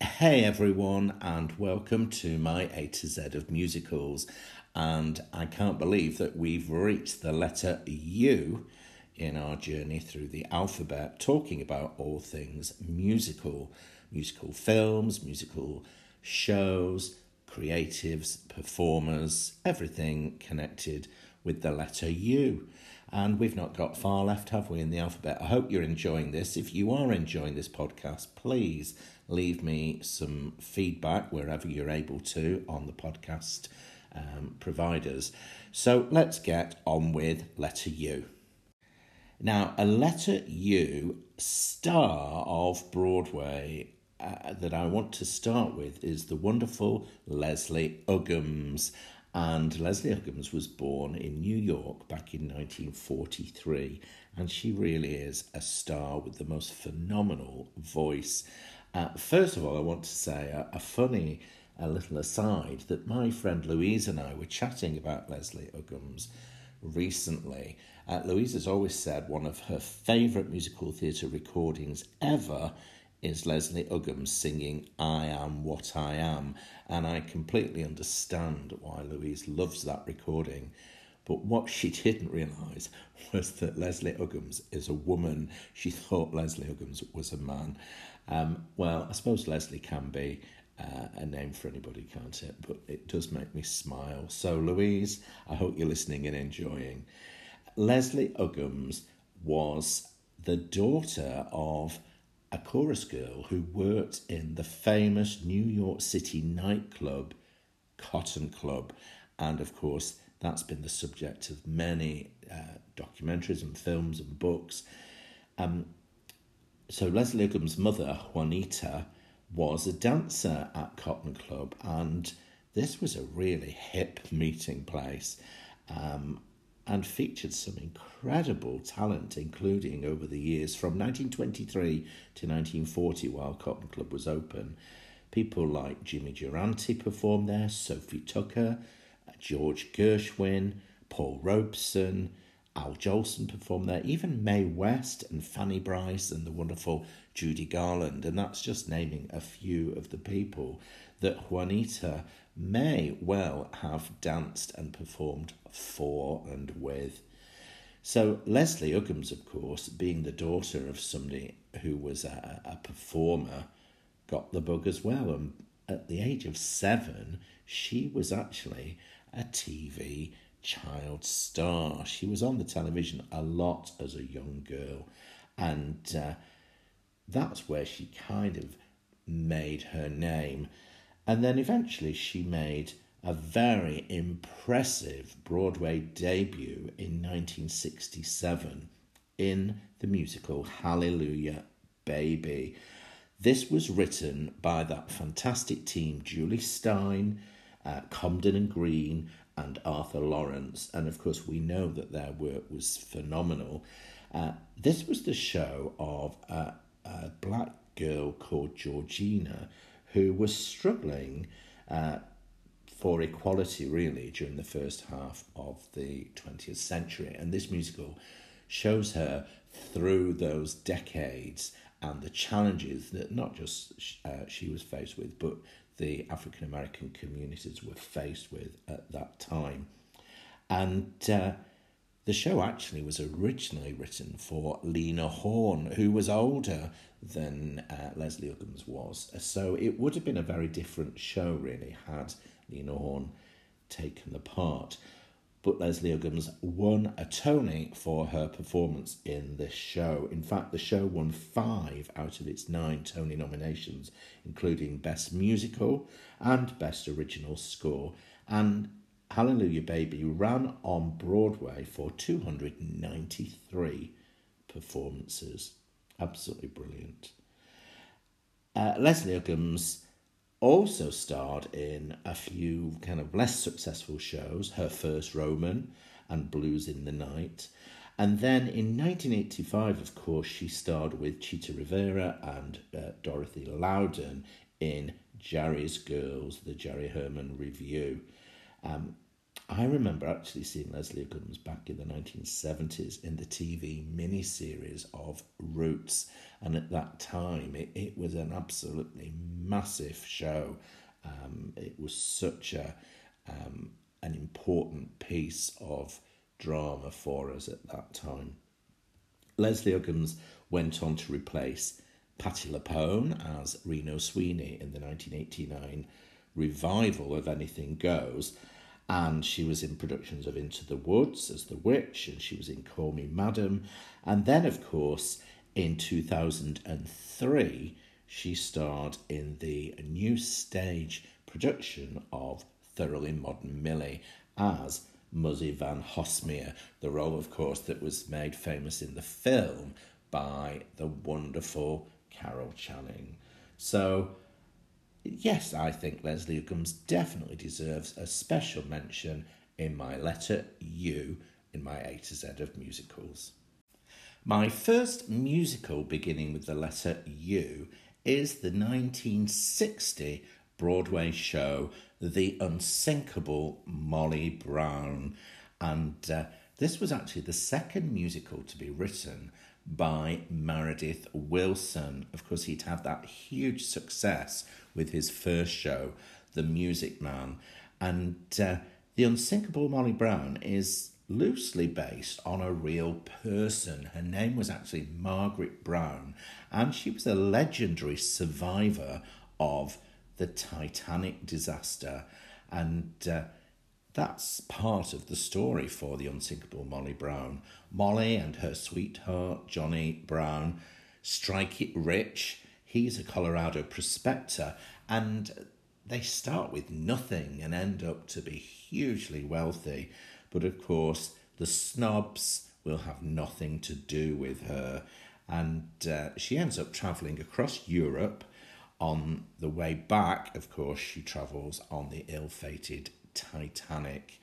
Hey everyone, and welcome to my A to Z of musicals. And I can't believe that we've reached the letter U in our journey through the alphabet, talking about all things musical musical films, musical shows, creatives, performers, everything connected with the letter U. And we've not got far left, have we, in the alphabet? I hope you're enjoying this. If you are enjoying this podcast, please leave me some feedback wherever you're able to on the podcast um, providers. So let's get on with letter U. Now, a letter U star of Broadway uh, that I want to start with is the wonderful Leslie Uggams. And Leslie Uggams was born in New York back in 1943, and she really is a star with the most phenomenal voice. Uh, first of all, I want to say a, a funny a little aside that my friend Louise and I were chatting about Leslie Uggams recently. Uh, Louise has always said one of her favourite musical theatre recordings ever is Leslie Uggams singing I Am What I Am. And I completely understand why Louise loves that recording. But what she didn't realise was that Leslie Uggams is a woman. She thought Leslie Uggams was a man. Um, well, I suppose Leslie can be uh, a name for anybody, can't it? But it does make me smile. So, Louise, I hope you're listening and enjoying. Leslie Uggams was the daughter of a chorus girl who worked in the famous New York City nightclub Cotton Club. And of course, that's been the subject of many uh, documentaries and films and books. Um, so Leslie Uggams' mother, Juanita, was a dancer at Cotton Club, and this was a really hip meeting place um, and featured some incredible talent, including over the years from 1923 to 1940, while Cotton Club was open. People like Jimmy Durante performed there, Sophie Tucker, George Gershwin, Paul Robeson, Al Jolson performed there, even Mae West and Fanny Brice and the wonderful Judy Garland. And that's just naming a few of the people that Juanita may well have danced and performed for and with. So, Leslie Uggams, of course, being the daughter of somebody who was a, a performer, got the bug as well. And at the age of seven, she was actually a TV child star. She was on the television a lot as a young girl, and uh, that's where she kind of made her name. And then eventually she made a very impressive Broadway debut in 1967 in the musical Hallelujah Baby. This was written by that fantastic team, Jule Styne, uh, Comden and Green, and Arthur Laurents. And of course, we know that their work was phenomenal. Uh, this was the show of a, a, black girl called Georgina who was struggling uh, for equality really during the first half of the 20th century. And this musical shows her through those decades and the challenges that not just uh, she was faced with, but the African American communities were faced with at that time. And uh, the show actually was originally written for Lena Horne, who was older than uh, Leslie Uggams was. So it would have been a very different show, really, had Lena Horne taken the part but Leslie Uggams won a Tony for her performance in this show. In fact, the show won five out of its nine Tony nominations, including Best Musical and Best Original Score. And Hallelujah Baby ran on Broadway for 293 performances. Absolutely brilliant. Uh, Leslie Uggams also starred in a few kind of less successful shows, her first Roman and Blues in the Night. And then in 1985, of course, she starred with Chita Rivera and uh, Dorothy Loudon in Jerry's Girls, the Jerry Herman Review. Um, I remember actually seeing Leslie Uggams back in the 1970s in the TV miniseries of Roots, and at that time it, it was an absolutely massive show. Um, it was such a um, an important piece of drama for us at that time. Leslie Uggams went on to replace Patti LuPone as Reno Sweeney in the 1989 revival of Anything Goes and she was in productions of Into the Woods as the witch, and she was in Call Me Madam. And then, of course, in 2003, she starred in the new stage production of Thoroughly Modern Millie as Muzzy Van Hossmere, the role, of course, that was made famous in the film by the wonderful Carol Channing. So, yes, I think Leslie Uggams definitely deserves a special mention in my letter U in my A to Z of musicals. My first musical beginning with the letter U is the 1960 Broadway show The Unsinkable Molly Brown. And uh, this was actually the second musical to be written by Meredith Willson. Of course, he'd had that huge success with his first show, The Music Man. And uh, The Unsinkable Molly Brown is loosely based on a real person. Her name was actually Margaret Brown, and she was a legendary survivor of the Titanic disaster. And uh, that's part of the story for the unsinkable Molly Brown. Molly and her sweetheart, Johnny Brown, strike it rich. He's a Colorado prospector, and they start with nothing and end up to be hugely wealthy. But of course, the snobs will have nothing to do with her. And uh, she ends up travelling across Europe. On the way back, of course, she travels on the ill fated Titanic.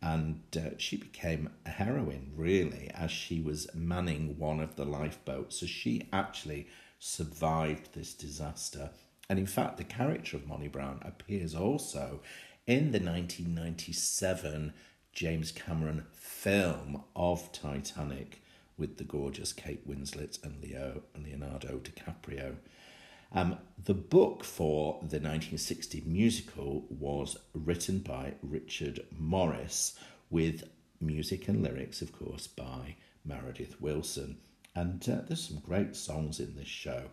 And uh, she became a heroine, really, as she was manning one of the lifeboats. So she actually survived this disaster. And in fact, the character of Molly Brown appears also in the 1997 James Cameron film of Titanic with the gorgeous Kate Winslet and Leo and Leonardo DiCaprio. Um, the book for the 1960 musical was written by Richard Morris with music and lyrics, of course, by Meredith Willson. And uh, there's some great songs in this show.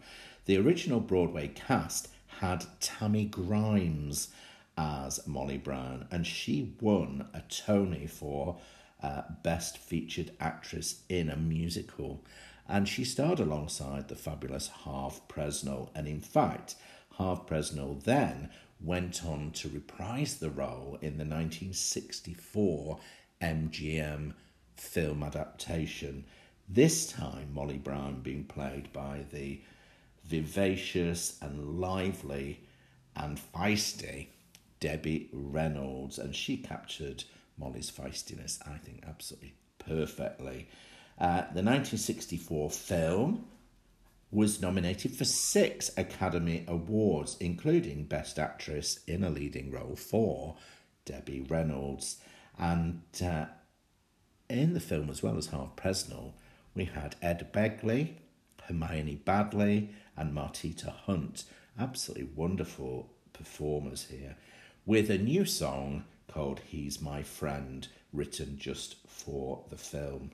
The original Broadway cast had Tammy Grimes as Molly Brown, and she won a Tony for uh, Best Featured Actress in a Musical and she starred alongside the fabulous Harve Presnell. And in fact, Harve Presnell then went on to reprise the role in the 1964 MGM film adaptation. This time, Molly Brown being played by the vivacious and lively and feisty Debbie Reynolds, and she captured Molly's feistiness, I think, absolutely perfectly. Uh, the 1964 film was nominated for six Academy Awards, including Best Actress in a Leading Role for Debbie Reynolds. And uh, in the film, as well as Harve Presnell, we had Ed Begley, Hermione Baddeley, and Martita Hunt. Absolutely wonderful performers here, with a new song called He's My Friend, written just for the film.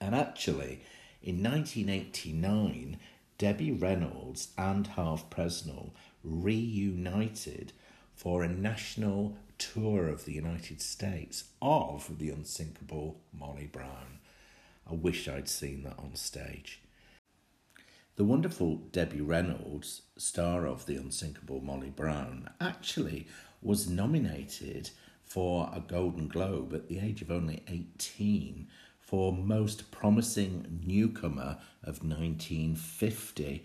And actually, in 1989, Debbie Reynolds and Harve Presnell reunited for a national tour of the United States of the unsinkable Molly Brown. I wish I'd seen that on stage. The wonderful Debbie Reynolds, star of The Unsinkable Molly Brown, actually was nominated for a Golden Globe at the age of only 18 for Most Promising Newcomer of 1950.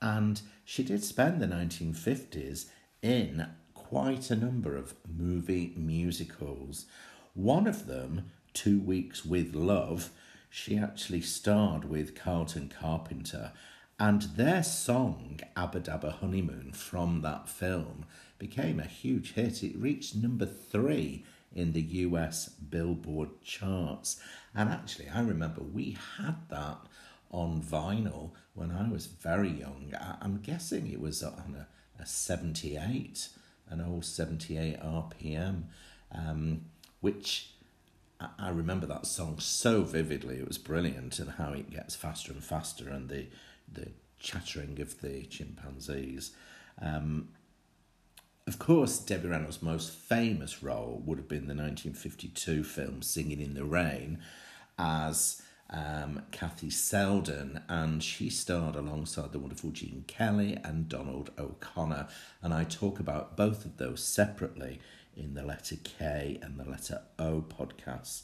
And she did spend the 1950s in quite a number of movie musicals. One of them, Two Weeks with Love, she actually starred with Carleton Carpenter, and their song, Abba Dabba Honeymoon, from that film became a huge hit. It reached number three in the US Billboard charts. And actually, I remember we had that on vinyl when I was very young. I, am guessing it was on a, a 78, an old 78 RPM, um, which I, remember that song so vividly. It was brilliant, and how it gets faster and faster, and the the chattering of the chimpanzees. Um, of course, Debbie Reynolds' most famous role would have been the 1952 film Singing in the Rain as um, Kathy Selden, and she starred alongside the wonderful Gene Kelly and Donald O'Connor. And I talk about both of those separately in the letter K and the letter O podcasts.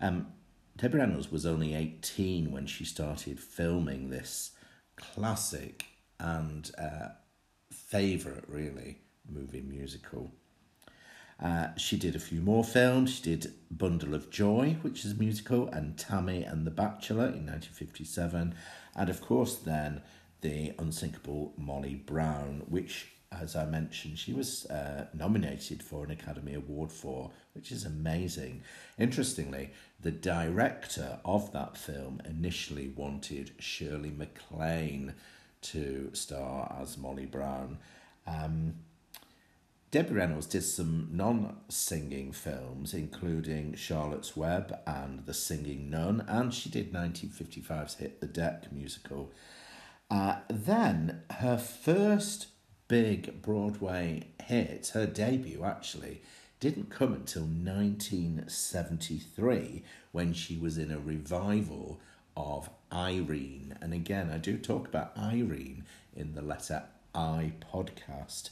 Um, Debbie Reynolds was only 18 when she started filming this classic and uh, favourite, really, movie musical. Uh, she did a few more films. She did Bundle of Joy, which is a musical, and Tammy and the Bachelor in 1957. And of course, then the unsinkable Molly Brown, which, as I mentioned, she was uh, nominated for an Academy Award for, which is amazing. Interestingly, the director of that film initially wanted Shirley MacLaine to star as Molly Brown. Um, Debbie Reynolds did some non singing films, including Charlotte's Web and The Singing Nun, and she did 1955's hit The Deck musical. Uh, then her first big Broadway hit, her debut actually, didn't come until 1973 when she was in a revival of Irene. And again, I do talk about Irene in the letter I podcast.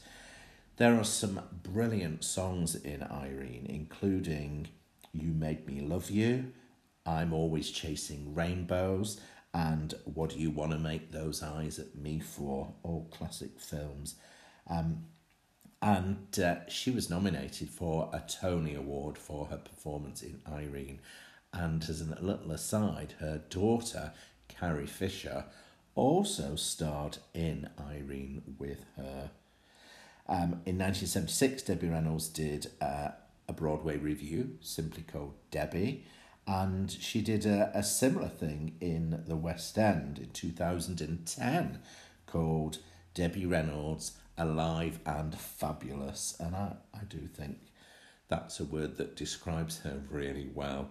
There are some brilliant songs in Irene, including You Made Me Love You, I'm Always Chasing Rainbows, and What Do You Want to Make Those Eyes at Me For? All classic films. Um, and uh, she was nominated for a Tony Award for her performance in Irene. And as a little aside, her daughter, Carrie Fisher, also starred in Irene with her. Um, in 1976, Debbie Reynolds did uh, a Broadway review simply called Debbie, and she did a, a similar thing in the West End in 2010 called Debbie Reynolds Alive and Fabulous. And I, I do think that's a word that describes her really well.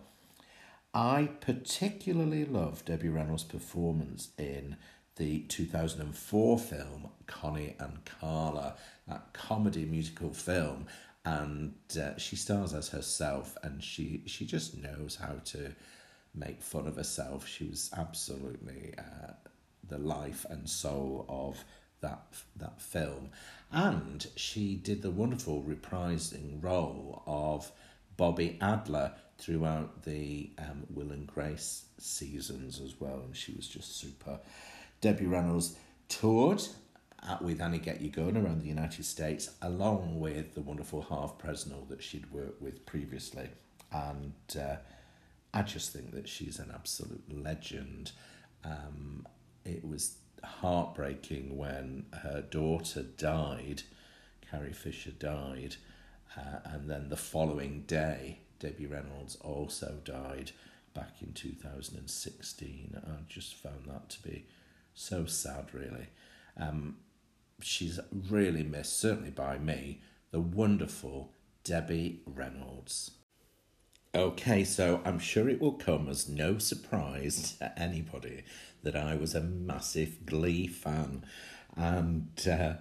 I particularly love Debbie Reynolds' performance in the 2004 film Connie and Carla, that comedy musical film, and uh, she stars as herself, and she she just knows how to make fun of herself. She was absolutely uh, the life and soul of that that film, and she did the wonderful reprising role of Bobbi Adler throughout the um, Will and Grace seasons as well, and she was just super. Debbie Reynolds toured with Annie Get You Going around the United States, along with the wonderful Harve Presnell that she'd worked with previously. And uh, I just think that she's an absolute legend. Um, it was heartbreaking when her daughter died, Carrie Fisher died, uh, and then the following day, Debbie Reynolds also died back in 2016. I just found that to be so sad, really. Um, she's really missed, certainly by me, the wonderful Debbie Reynolds. Okay, so I'm sure it will come as no surprise to anybody that I was a massive Glee fan. And uh,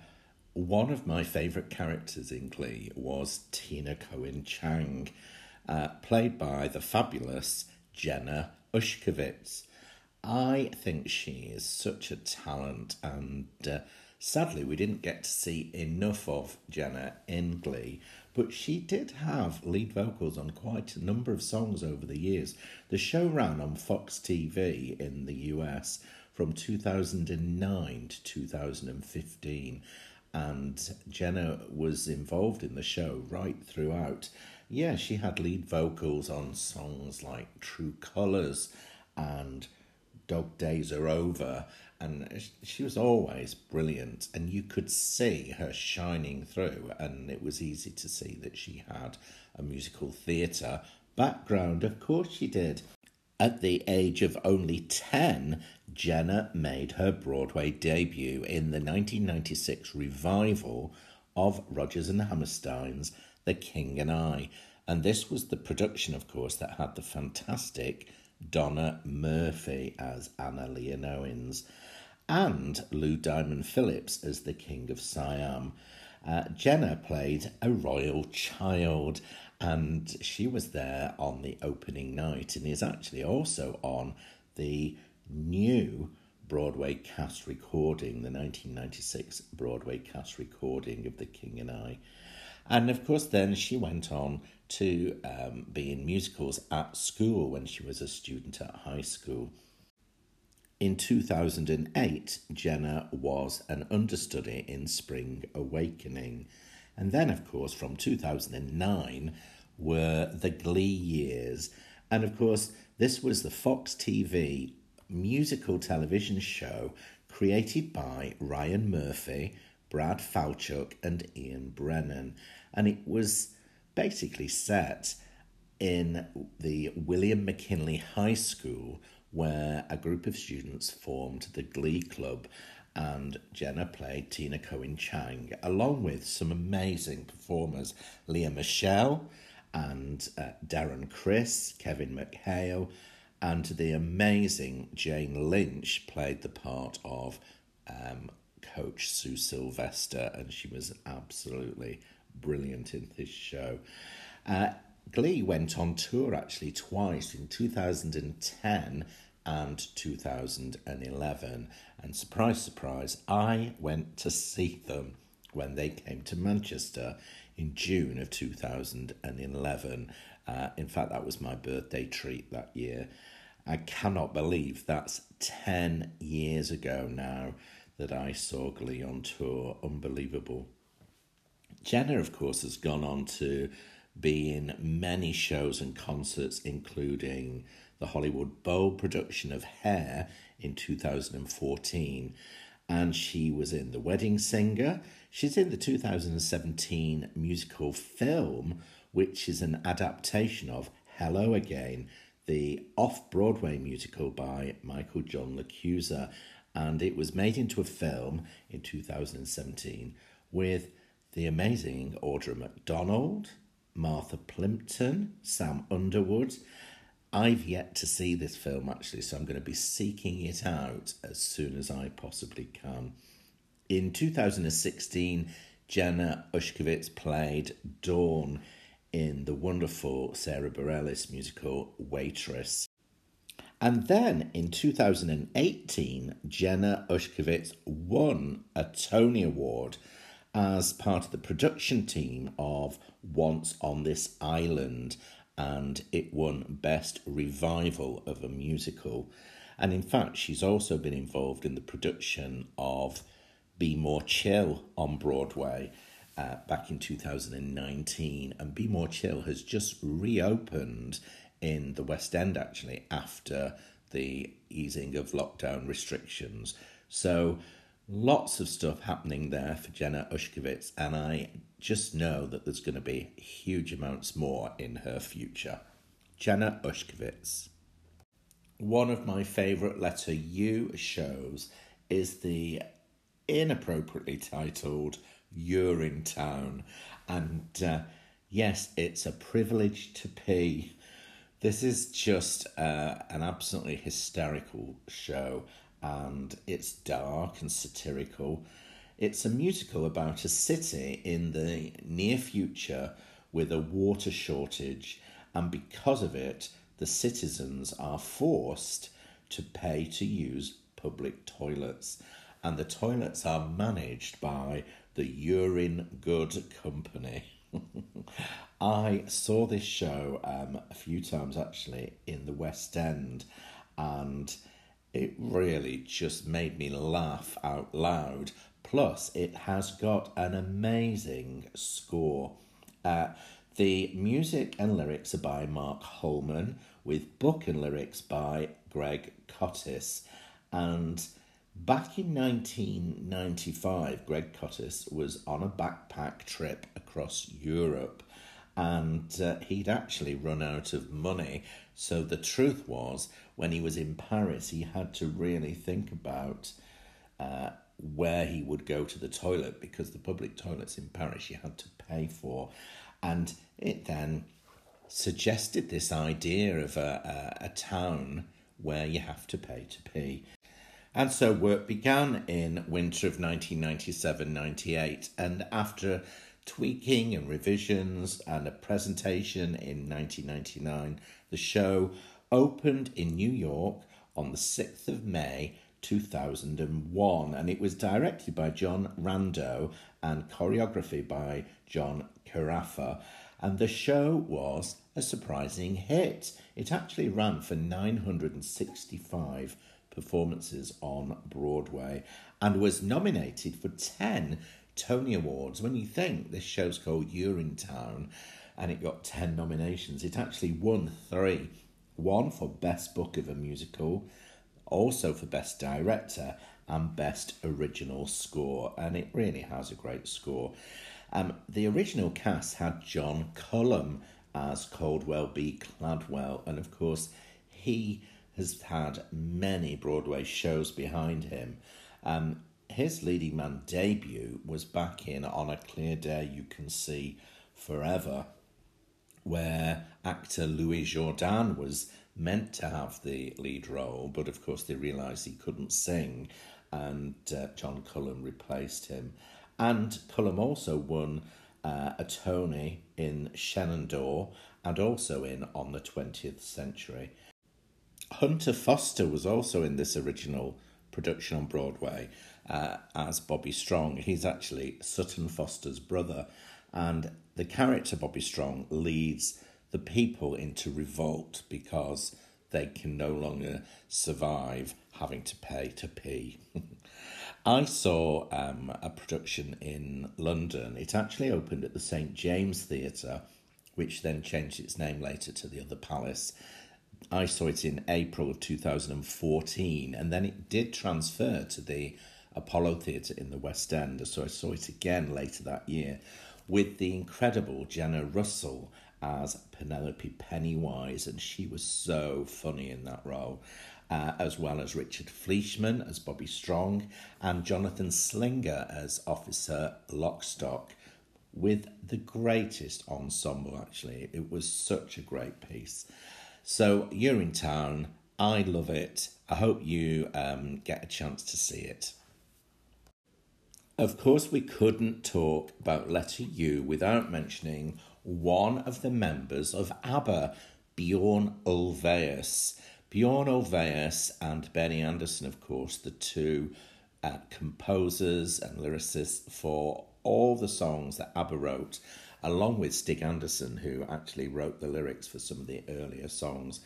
one of my favourite characters in Glee was Tina Cohen Chang, uh, played by the fabulous Jenna Ushkowitz. I think she is such a talent, and uh, sadly, we didn't get to see enough of Jenna in Glee, but she did have lead vocals on quite a number of songs over the years. The show ran on Fox TV in the US from 2009 to 2015, and Jenna was involved in the show right throughout. Yeah, she had lead vocals on songs like True Colours and dog days are over. And she was always brilliant, and you could see her shining through. And it was easy to see that she had a musical theatre background. Of course, she did. At the age of only 10, Jenna made her Broadway debut in the 1996 revival of Rodgers and Hammerstein's The King and I. And this was the production, of course, that had the fantastic Donna Murphy as Anna Leonowens and Lou Diamond Phillips as the King of Siam. Uh, Jenna played a royal child, and she was there on the opening night and is actually also on the new Broadway cast recording, the 1996 Broadway cast recording of The King and I. And of course, then she went on to um, be in musicals at school when she was a student at high school. In 2008, Jenna was an understudy in Spring Awakening. And then, of course, from 2009 were the Glee years. And of course, this was the Fox TV musical television show created by Ryan Murphy, Brad Falchuk, and Ian Brennan. And it was basically set in the William McKinley High School where a group of students formed the Glee Club and Jenna played Tina Cohen Chang, along with some amazing performers Lea Michele and uh, Darren Criss, Kevin McHale, and the amazing Jane Lynch played the part of um, Coach Sue Sylvester, and she was absolutely brilliant in this show. Uh, Glee went on tour actually twice in 2010 and 2011. And surprise, surprise, I went to see them when they came to Manchester in June of 2011. Uh, in fact, that was my birthday treat that year. I cannot believe that's 10 years ago now that I saw Glee on tour. Unbelievable. Jenna, of course, has gone on to be in many shows and concerts, including the Hollywood Bowl production of Hair in 2014. And she was in The Wedding Singer. She's in the 2017 musical film, which is an adaptation of Hello Again, the off Broadway musical by Michael John LaChiusa. And it was made into a film in 2017 with the amazing Audra McDonald, Martha Plimpton, Sam Underwood. I've yet to see this film actually, so I'm going to be seeking it out as soon as I possibly can. In 2016, Jenna Ushkowitz played Dawn in the wonderful Sara Bareilles musical Waitress. And then in 2018, Jenna Ushkowitz won a Tony Award as part of the production team of Once on This Island, and it won Best Revival of a Musical. And in fact, she's also been involved in the production of Be More Chill on Broadway uh, back in 2019. And Be More Chill has just reopened in the West End actually after the easing of lockdown restrictions. So Lots of stuff happening there for Jenna Ushkowitz, and I just know that there's going to be huge amounts more in her future. Jenna Ushkowitz. One of my favourite letter U shows is the inappropriately titled Urinetown, And uh, yes, it's a privilege to pee. This is just uh, an absolutely hysterical show and it's dark and satirical. It's a musical about a city in the near future with a water shortage, and because of it, the citizens are forced to pay to use public toilets, and the toilets are managed by the Urine Good Company. I saw this show um, a few times actually in the West End, and it really just made me laugh out loud. Plus, it has got an amazing score. Uh, The music and lyrics are by Mark Hollmann, with book and lyrics by Greg Kotis. And back in 1995, Greg Kotis was on a backpack trip across Europe and uh, he'd actually run out of money. So the truth was, when he was in Paris, he had to really think about uh, where he would go to the toilet because the public toilets in Paris you had to pay for. And it then suggested this idea of a, a, a town where you have to pay to pee. And so work began in winter of 1997 98. And after tweaking and revisions and a presentation in 1999, the show opened in New York on the 6th of May 2001. And it was directed by John Rando and choreography by John Carrafa and the show was a surprising hit. It actually ran for 965 performances on Broadway and was nominated for 10 Tony Awards. When you think this show's called Urinetown and it got 10 nominations, it actually won three one for Best Book of a Musical, also for Best Director, and Best Original Score. And it really has a great score. Um, the original cast had John Cullum as Caldwell B. Cladwell, and of course, he has had many Broadway shows behind him. Um, his leading man debut was back in On a Clear Day You Can See Forever, where actor Louis Jourdan was meant to have the lead role, but of course they realised he couldn't sing, and uh, John Cullum replaced him. And Cullum also won uh, a Tony in Shenandoah and also in On the 20th Century. Hunter Foster was also in this original production on Broadway uh, as Bobby Strong. He's actually Sutton Foster's brother, and the character Bobby Strong leads the people into revolt because they can no longer survive having to pay to pee. I saw um, a production in London. It actually opened at the St James Theatre, which then changed its name later to the Other Palace. I saw it in April of 2014, and then it did transfer to the Apollo Theatre in the West End. So I saw it again later that year with the incredible Jenna Russell as Penelope Pennywise, and she was so funny in that role uh, as well as Richard Fleeshman as Bobby Strong and Jonathan Slinger as Officer Lockstock, with the greatest ensemble, actually. It was such a great piece. So, Urinetown. I love it. I hope you um, get a chance to see it. Of course, we couldn't talk about Letter U without mentioning one of the members of ABBA, Bjorn Ulvaeus. Bjorn Ulvaeus and Benny Andersson, of course, the two uh, composers and lyricists for all the songs that ABBA wrote, along with Stig Anderson, who actually wrote the lyrics for some of the earlier songs.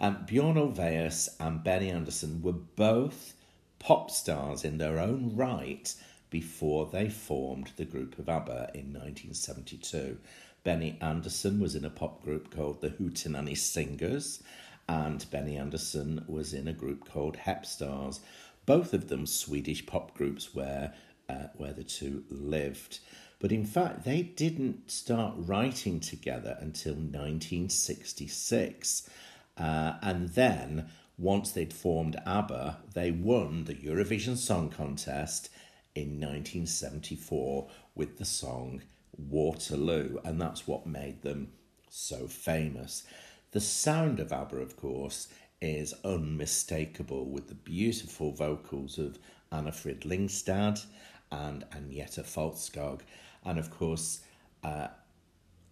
Um, Bjorn Ulvaeus and Benny Andersson were both pop stars in their own right before they formed the group of ABBA in 1972. Benny Andersson was in a pop group called the Hootenanny Singers, and Benny Andersson was in a group called Hepstars, both of them Swedish pop groups where, uh, where the two lived. But in fact, they didn't start writing together until 1966. Uh, and then, once they'd formed ABBA, they won the Eurovision Song Contest in 1974 with the song Waterloo, and that's what made them so famous. The sound of ABBA, of course, is unmistakable with the beautiful vocals of Anni-Frid Lyngstad and Agneta Fältskog. And of course, uh,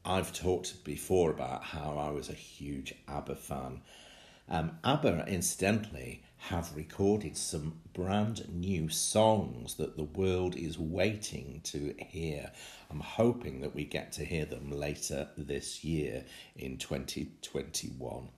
I've talked before about how I was a huge ABBA fan. Um, ABBA, incidentally, have recorded some brand new songs that the world is waiting to hear. I'm hoping that we get to hear them later this year in 2021.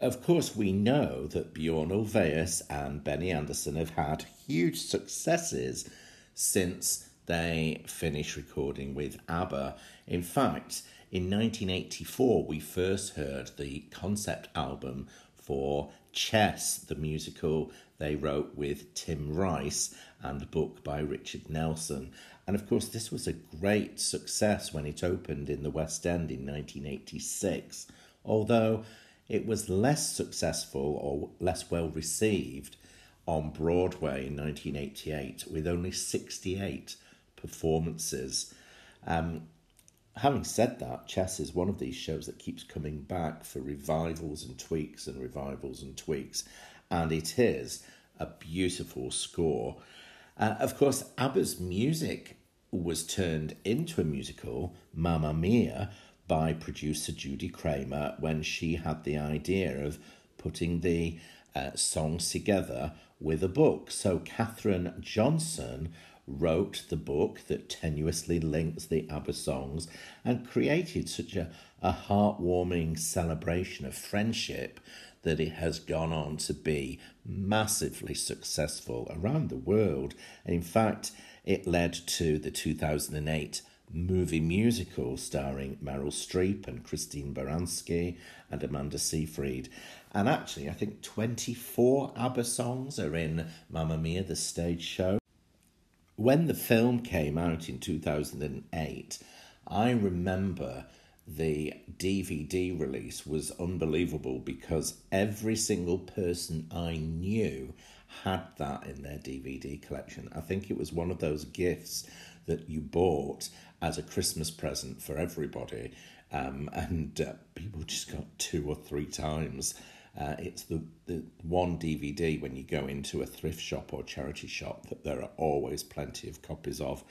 Of course, we know that Bjorn Ulvaeus and Benny Andersson have had huge successes since they finished recording with ABBA. In fact, in 1984, we first heard the concept album for Chess, the musical they wrote with Tim Rice and a book by Richard Nelson. And of course, this was a great success when it opened in the West End in 1986, although it was less successful or less well received on Broadway in 1988 with only 68 performances. Um, having said that, Chess is one of these shows that keeps coming back for revivals and tweaks and revivals and tweaks, and it is a beautiful score. Uh, of course, ABBA's music was turned into a musical, Mamma Mia, by producer Judy Craymer when she had the idea of putting the uh, songs together with a book. So Catherine Johnson wrote the book that tenuously links the ABBA songs and created such a, a heartwarming celebration of friendship that it has gone on to be massively successful around the world. And in fact, it led to the 2008 movie musical starring Meryl Streep and Christine Baranski and Amanda Seyfried. And actually, I think 24 ABBA songs are in Mamma Mia, the stage show. When the film came out in 2008, I remember the DVD release was unbelievable because every single person I knew had that in their DVD collection. I think it was one of those gifts that you bought as a Christmas present for everybody, um, and uh, people just got two or three times. Uh, it's the, the one DVD when you go into a thrift shop or charity shop that there are always plenty of copies of.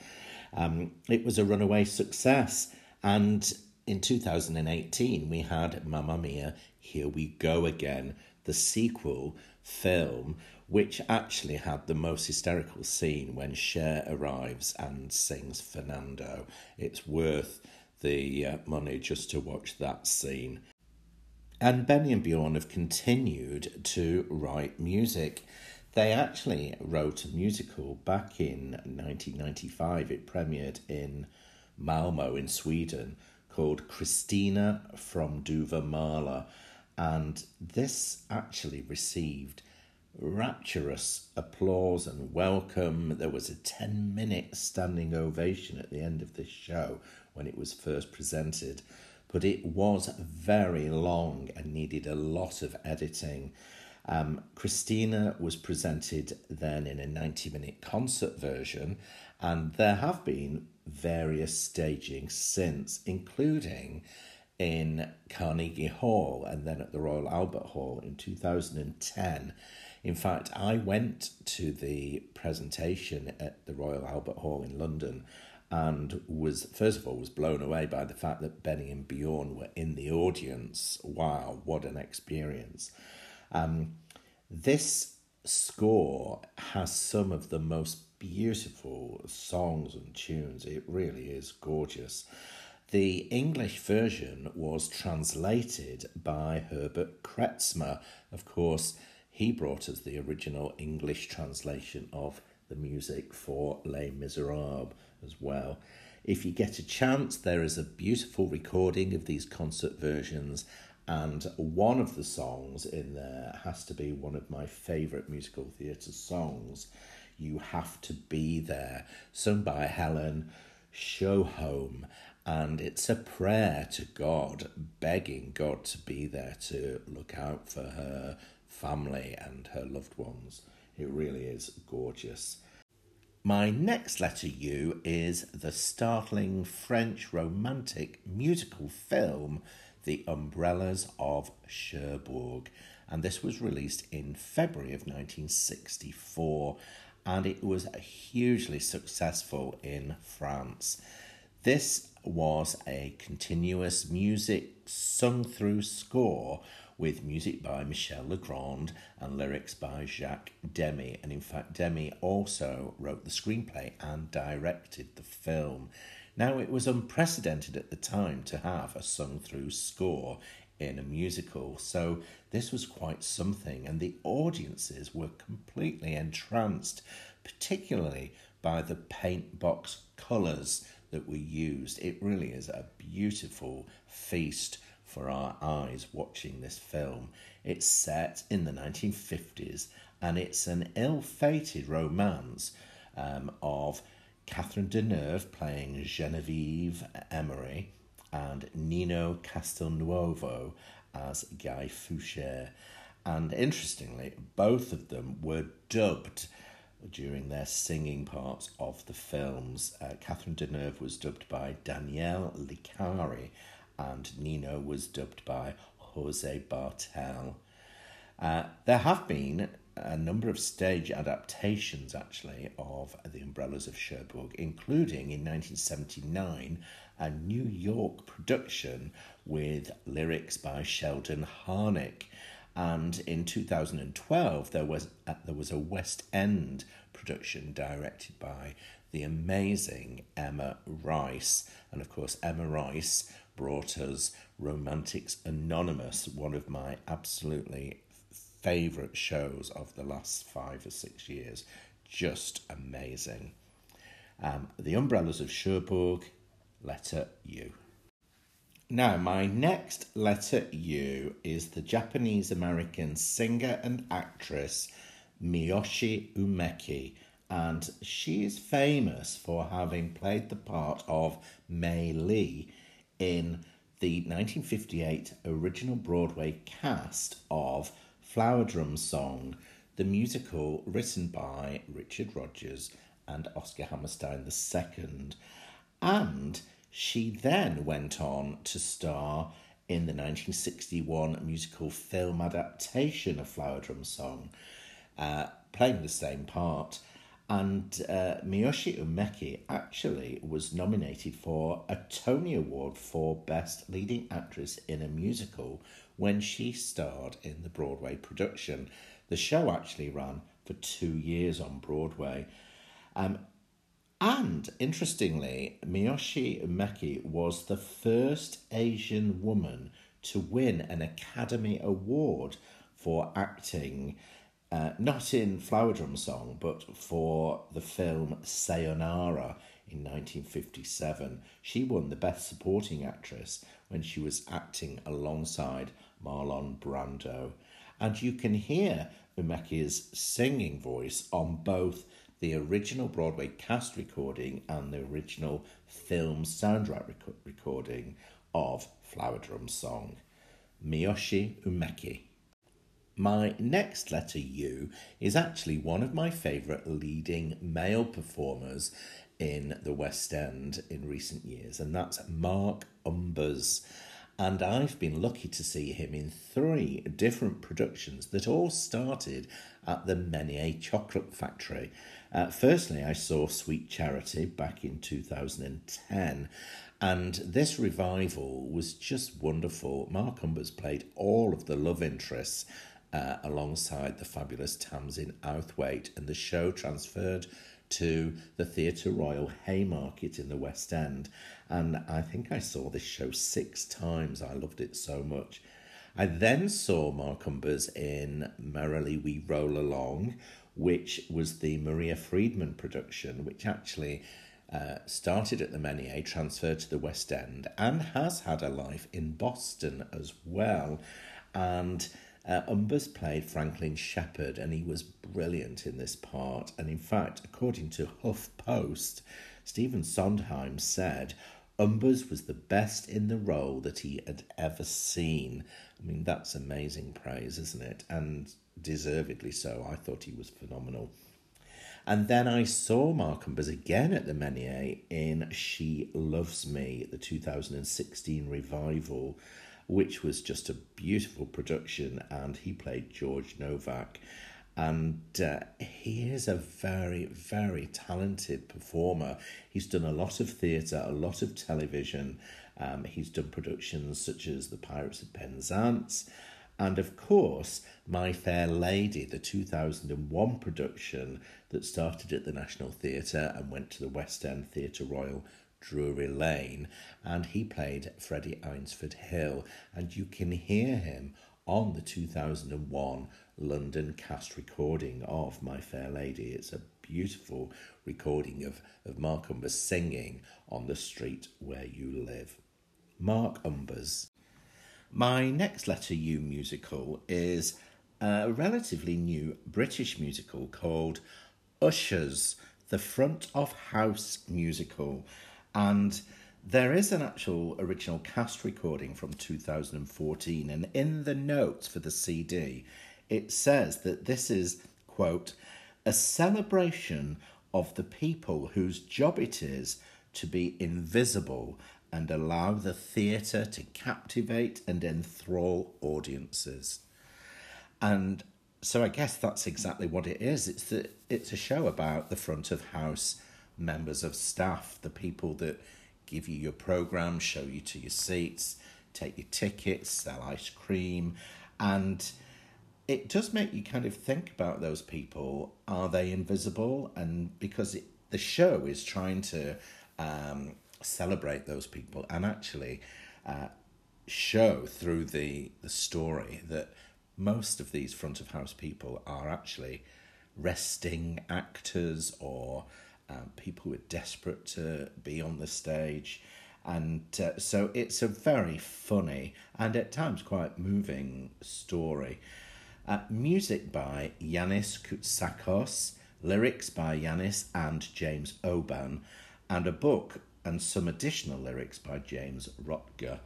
Um, it was a runaway success, and in 2018 we had Mamma Mia, Here We Go Again, the sequel film, which actually had the most hysterical scene when Cher arrives and sings Fernando. It's worth the uh, money just to watch that scene. And Benny and Bjorn have continued to write music. They actually wrote a musical back in 1995. It premiered in Malmo in Sweden called Kristina from Duvemåla. And this actually received rapturous applause and welcome. There was a 10 minute standing ovation at the end of this show when it was first presented, but it was very long and needed a lot of editing. Um, Kristina was presented then in a 90 minute concert version, and there have been various stagings since, including in Carnegie Hall and then at the Royal Albert Hall in 2010. In fact, I went to the presentation at the Royal Albert Hall in London and was first of all was blown away by the fact that Benny and Bjorn were in the audience. Wow, what an experience! Um, this score has some of the most beautiful songs and tunes. It really is gorgeous. The English version was translated by Herbert Kretzmer. Of course, he brought us the original English translation of the music for Les Miserables as well. If you get a chance, there is a beautiful recording of these concert versions, and one of the songs in there has to be one of my favourite musical theatre songs. You Have to Be There, sung by Helen Sjöholm, and it's a prayer to God, begging God to be there to look out for her family and her loved ones. It really is gorgeous. My next letter U is the startling French romantic musical film The Umbrellas of Cherbourg. And this was released in February of 1964 and it was hugely successful in France. This was a continuous music sung through score with music by Michel Legrand and lyrics by Jacques Demy. And in fact, Demy also wrote the screenplay and directed the film. Now, it was unprecedented at the time to have a sung through score in a musical, so this was quite something, and the audiences were completely entranced, particularly by the paint box colours that were used. It really is a beautiful feast for our eyes watching this film. It's set in the 1950s and it's an ill fated romance um, of Catherine Deneuve playing Genevieve Emery and Nino Castelnuovo as Guy Foucher. And interestingly, both of them were dubbed during their singing parts of the films. Uh, Catherine Deneuve was dubbed by Danielle Licari, and Nino was dubbed by Jose Bartel. Uh, there have been a number of stage adaptations, actually, of The Umbrellas of Cherbourg, including in 1979 a New York production with lyrics by Sheldon Harnick. And in 2012, there was a, there was a West End production directed by the amazing Emma Rice, and of course Emma Rice brought us Romantics Anonymous, one of my absolutely favourite shows of the last five or six years. Just amazing. Um, the Umbrellas of Cherbourg, letter U. Now, my next letter U is the Japanese American singer and actress Miyoshi Umeki, and she is famous for having played the part of Mei Li in the 1958 original Broadway cast of Flower Drum Song, the musical written by Richard Rodgers and Oscar Hammerstein II. And she then went on to star in the 1961 musical film adaptation of Flower Drum Song, uh, playing the same part. And uh, Miyoshi Umeki actually was nominated for a Tony Award for Best Leading Actress in a Musical when she starred in the Broadway production. The show actually ran for two years on Broadway. Um, and interestingly, Miyoshi Umeki was the first Asian woman to win an Academy Award for acting, uh, not in Flower Drum Song, but for the film Sayonara in 1957. She won the Best Supporting Actress when she was acting alongside Marlon Brando. And you can hear Umeki's singing voice on both the original Broadway cast recording and the original film soundtrack rec- recording of Flower Drum Song. Miyoshi Umeki. My next letter U is actually one of my favourite leading male performers in the West End in recent years, and that's Mark Umbers. And I've been lucky to see him in three different productions that all started at the Menier Chocolate Factory. Uh, firstly, I saw Sweet Charity back in 2010, and this revival was just wonderful. Mark Umbers played all of the love interests uh, alongside the fabulous Tamsin Outhwaite, and the show transferred to the Theatre Royal Haymarket in the West End. And I think I saw this show six times. I loved it so much. I then saw Mark Umbers in Merrily We Roll Along, which was the Maria Friedman production, which actually uh, started at the Menier, transferred to the West End, and has had a life in Boston as well. And uh, Umbers played Franklin Shepherd, and he was brilliant in this part. And in fact, according to HuffPost, Stephen Sondheim said Umbers was the best in the role that he had ever seen. I mean, that's amazing praise, isn't it? And deservedly so. I thought he was phenomenal. And then I saw Mark Umbers again at the Menier in She Loves Me, the 2016 revival which was just a beautiful production, and he played George Nowack. And uh, he is a very, very talented performer. He's done a lot of theatre, a lot of television. Um, he's done productions such as The Pirates of Penzance, and of course, My Fair Lady, the 2001 production that started at the National Theatre and went to the West End Theatre Royal Drury Lane, and he played Freddie Eynsford Hill, and you can hear him on the 2001 London cast recording of My Fair Lady. It's a beautiful recording of, of Mark Umbers singing on the street where you live. Mark Umbers. My next Letter U musical is a relatively new British musical called Ushers, the Front of House musical. And there is an actual original cast recording from 2014, and in the notes for the CD, it says that this is, quote, a celebration of the people whose job it is to be invisible and allow the theatre to captivate and enthrall audiences. And so I guess that's exactly what it is. It's the, it's a show about the front of house members of staff, the people that give you your program, show you to your seats, take your tickets, sell ice cream, and it does make you kind of think about those people. Are they invisible? And because it, the show is trying to um, celebrate those people and actually uh, show through the, the story that most of these front of house people are actually resting actors or um, people were desperate to be on the stage. And uh, so it's a very funny and at times quite moving story. Uh, music by Yiannis Koutsakos, lyrics by Yiannis and James Oban, and a book and some additional lyrics by James Rottger.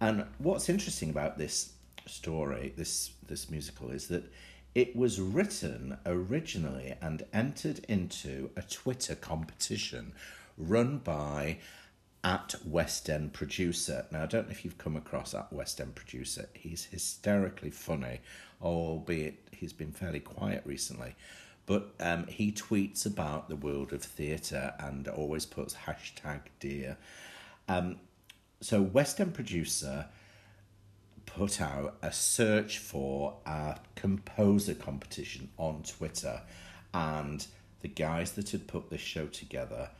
And what's interesting about this story, this this musical, is that it was written originally and entered into a Twitter competition run by at West End Producer. Now, I don't know if you've come across at West End Producer. He's hysterically funny, albeit he's been fairly quiet recently. But um, he tweets about the world of theatre and always puts hashtag dear. Um, so, West End Producer put out a search for a composer competition on Twitter, and the guys that had put this show together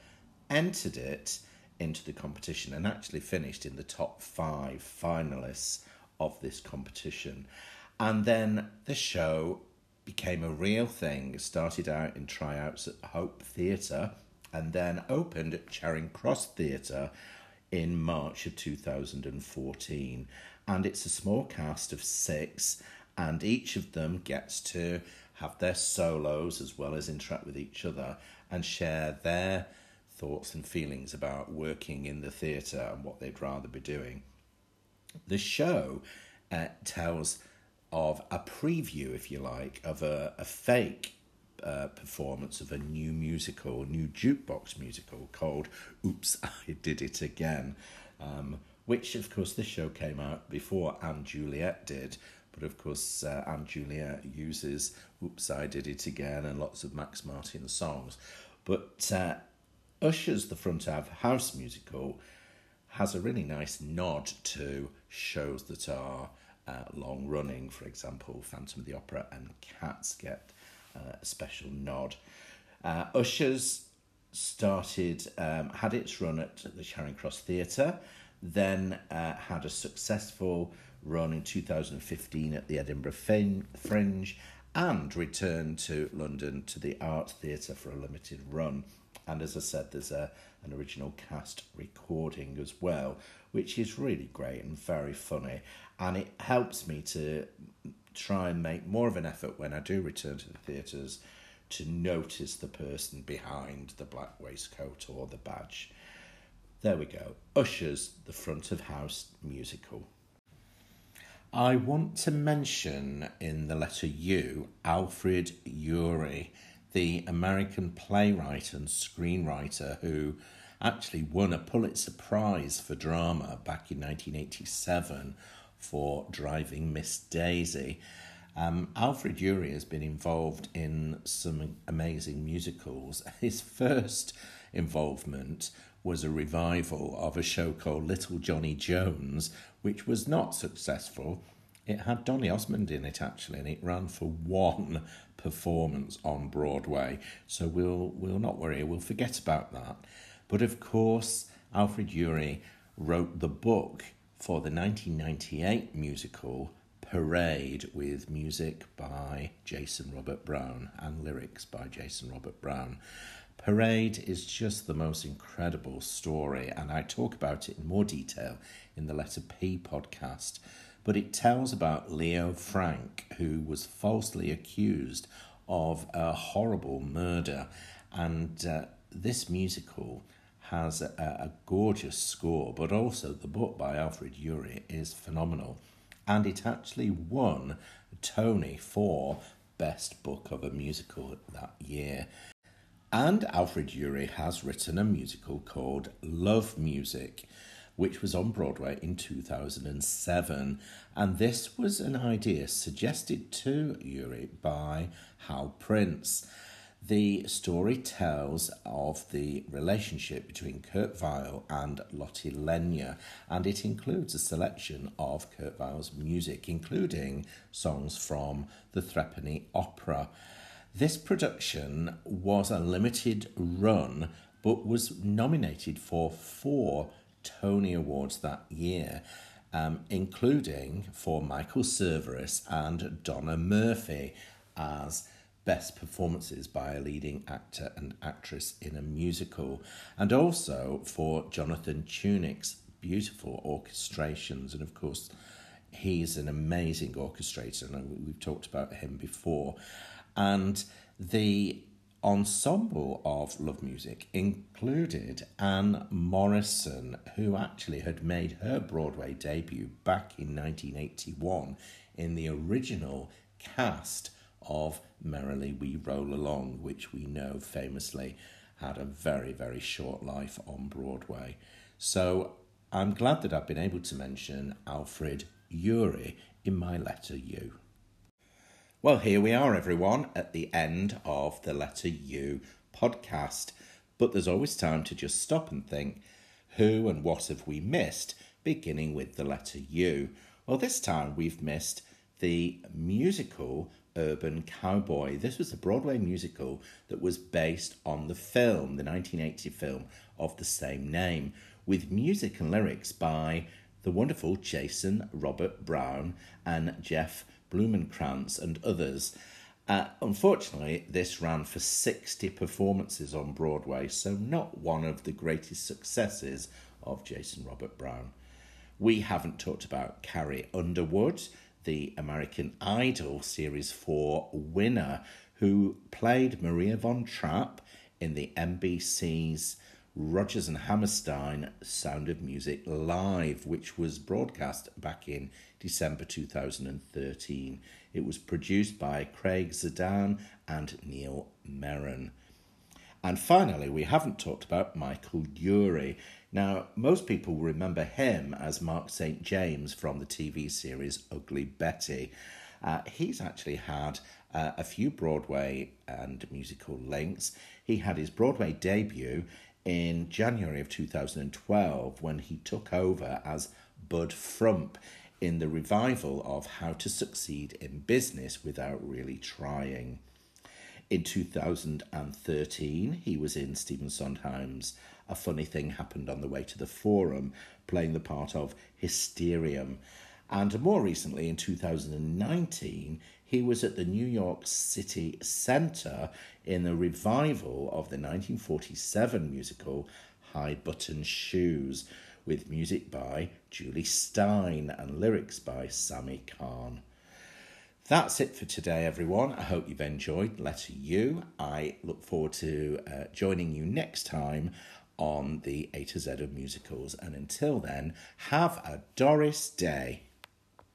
entered it into the competition and actually finished in the top five finalists of this competition. And then the show became a real thing. It started out in tryouts at Hope Theatre and then opened at Charing Cross Theatre in March of 2014 and it's a small cast of six, and each of them gets to have their solos as well as interact with each other and share their thoughts and feelings about working in the theatre and what they'd rather be doing. The show uh, tells of a preview, if you like, of a, a fake uh, performance of a new musical, new jukebox musical called Oops, I Did It Again. Um, which of course this show came out before & Juliet did, but of course uh, & Juliet uses Oops, I Did It Again and lots of Max Martin songs. But uh, Usher's The Front of House musical has a really nice nod to shows that are uh, long running. For example, Phantom of the Opera and Cats get uh, a special nod. Uh, Usher's started, um, had its run at the Charing Cross Theatre then uh, had a successful run in 2015 at the Edinburgh Fringe and returned to London to the Art Theatre for a limited run. And as I said, there's a, an original cast recording as well, which is really great and very funny. And it helps me to try and make more of an effort when I do return to the theatres to notice the person behind the black waistcoat or the badge. There we go. Usher's The Front of House musical. I want to mention in the letter U Alfred Uhry, the American playwright and screenwriter who actually won a Pulitzer Prize for drama back in 1987 for Driving Miss Daisy. Um, Alfred Uhry has been involved in some amazing musicals. His first involvement was a revival of a show called Little Johnny Jones, which was not successful. It had Donny Osmond in it actually, and it ran for one performance on Broadway. So we'll we'll not worry, we'll forget about that. But of course, Alfred Uhry wrote the book for the 1998 musical Parade with music by Jason Robert Brown and lyrics by Jason Robert Brown. Parade is just the most incredible story, and I talk about it in more detail in the Letter P podcast. But it tells about Leo Frank, who was falsely accused of a horrible murder. And uh, this musical has a, a gorgeous score, but also the book by Alfred Uhry is phenomenal. And it actually won Tony for Best Book of a Musical that year. And Alfred Uhry has written a musical called Love Music, which was on Broadway in 2007. And this was an idea suggested to Uhry by Hal Prince. The story tells of the relationship between Kurt Weill and Lotte Lenya, and it includes a selection of Kurt Weill's music, including songs from the Threepenny Opera. This production was a limited run but was nominated for four Tony Awards that year, um, including for Michael Cerveris and Donna Murphy as best performances by a leading actor and actress in a musical, and also for Jonathan Tunick's beautiful orchestrations. And of course, he's an amazing orchestrator, and we've talked about him before. And the ensemble of Love Music included Ann Morrison, who actually had made her Broadway debut back in 1981 in the original cast of Merrily We Roll Along, which we know famously had a very, very short life on Broadway. So I'm glad that I've been able to mention Alfred Uhry in my letter U. Well, here we are, everyone, at the end of the Letter U podcast. But there's always time to just stop and think who and what have we missed, beginning with the letter U. Well, this time we've missed the musical Urban Cowboy. This was a Broadway musical that was based on the film, the 1980 film of the same name, with music and lyrics by the wonderful Jason Robert Brown and Jeff Blumenkrantz and others. Uh, unfortunately, this ran for 60 performances on Broadway, so not one of the greatest successes of Jason Robert Brown. We haven't talked about Carrie Underwood, the American Idol Series 4 winner, who played Maria von Trapp in the NBC's Rodgers and Hammerstein Sound of Music Live, which was broadcast back in December 2013. It was produced by Craig Zadan and Neil Meron. And finally, we haven't talked about Michael Urie. Now, most people remember him as Mark St. James from the TV series Ugly Betty. Uh, he's actually had uh, a few Broadway and musical links. He had his Broadway debut in January of 2012 when he took over as Bud Frump in the revival of How to Succeed in Business Without Really Trying. In 2013, he was in Stephen Sondheim's A Funny Thing Happened on the Way to the Forum, playing the part of Hysterium. And more recently, in 2019, he was at the New York City Center in the revival of the 1947 musical High Button Shoes, with music by Jule Styne and lyrics by Sammy Cahn. That's it for today, everyone. I hope you've enjoyed Letter U. I look forward to uh, joining you next time on the A to Z of musicals. And until then, have a Doris day.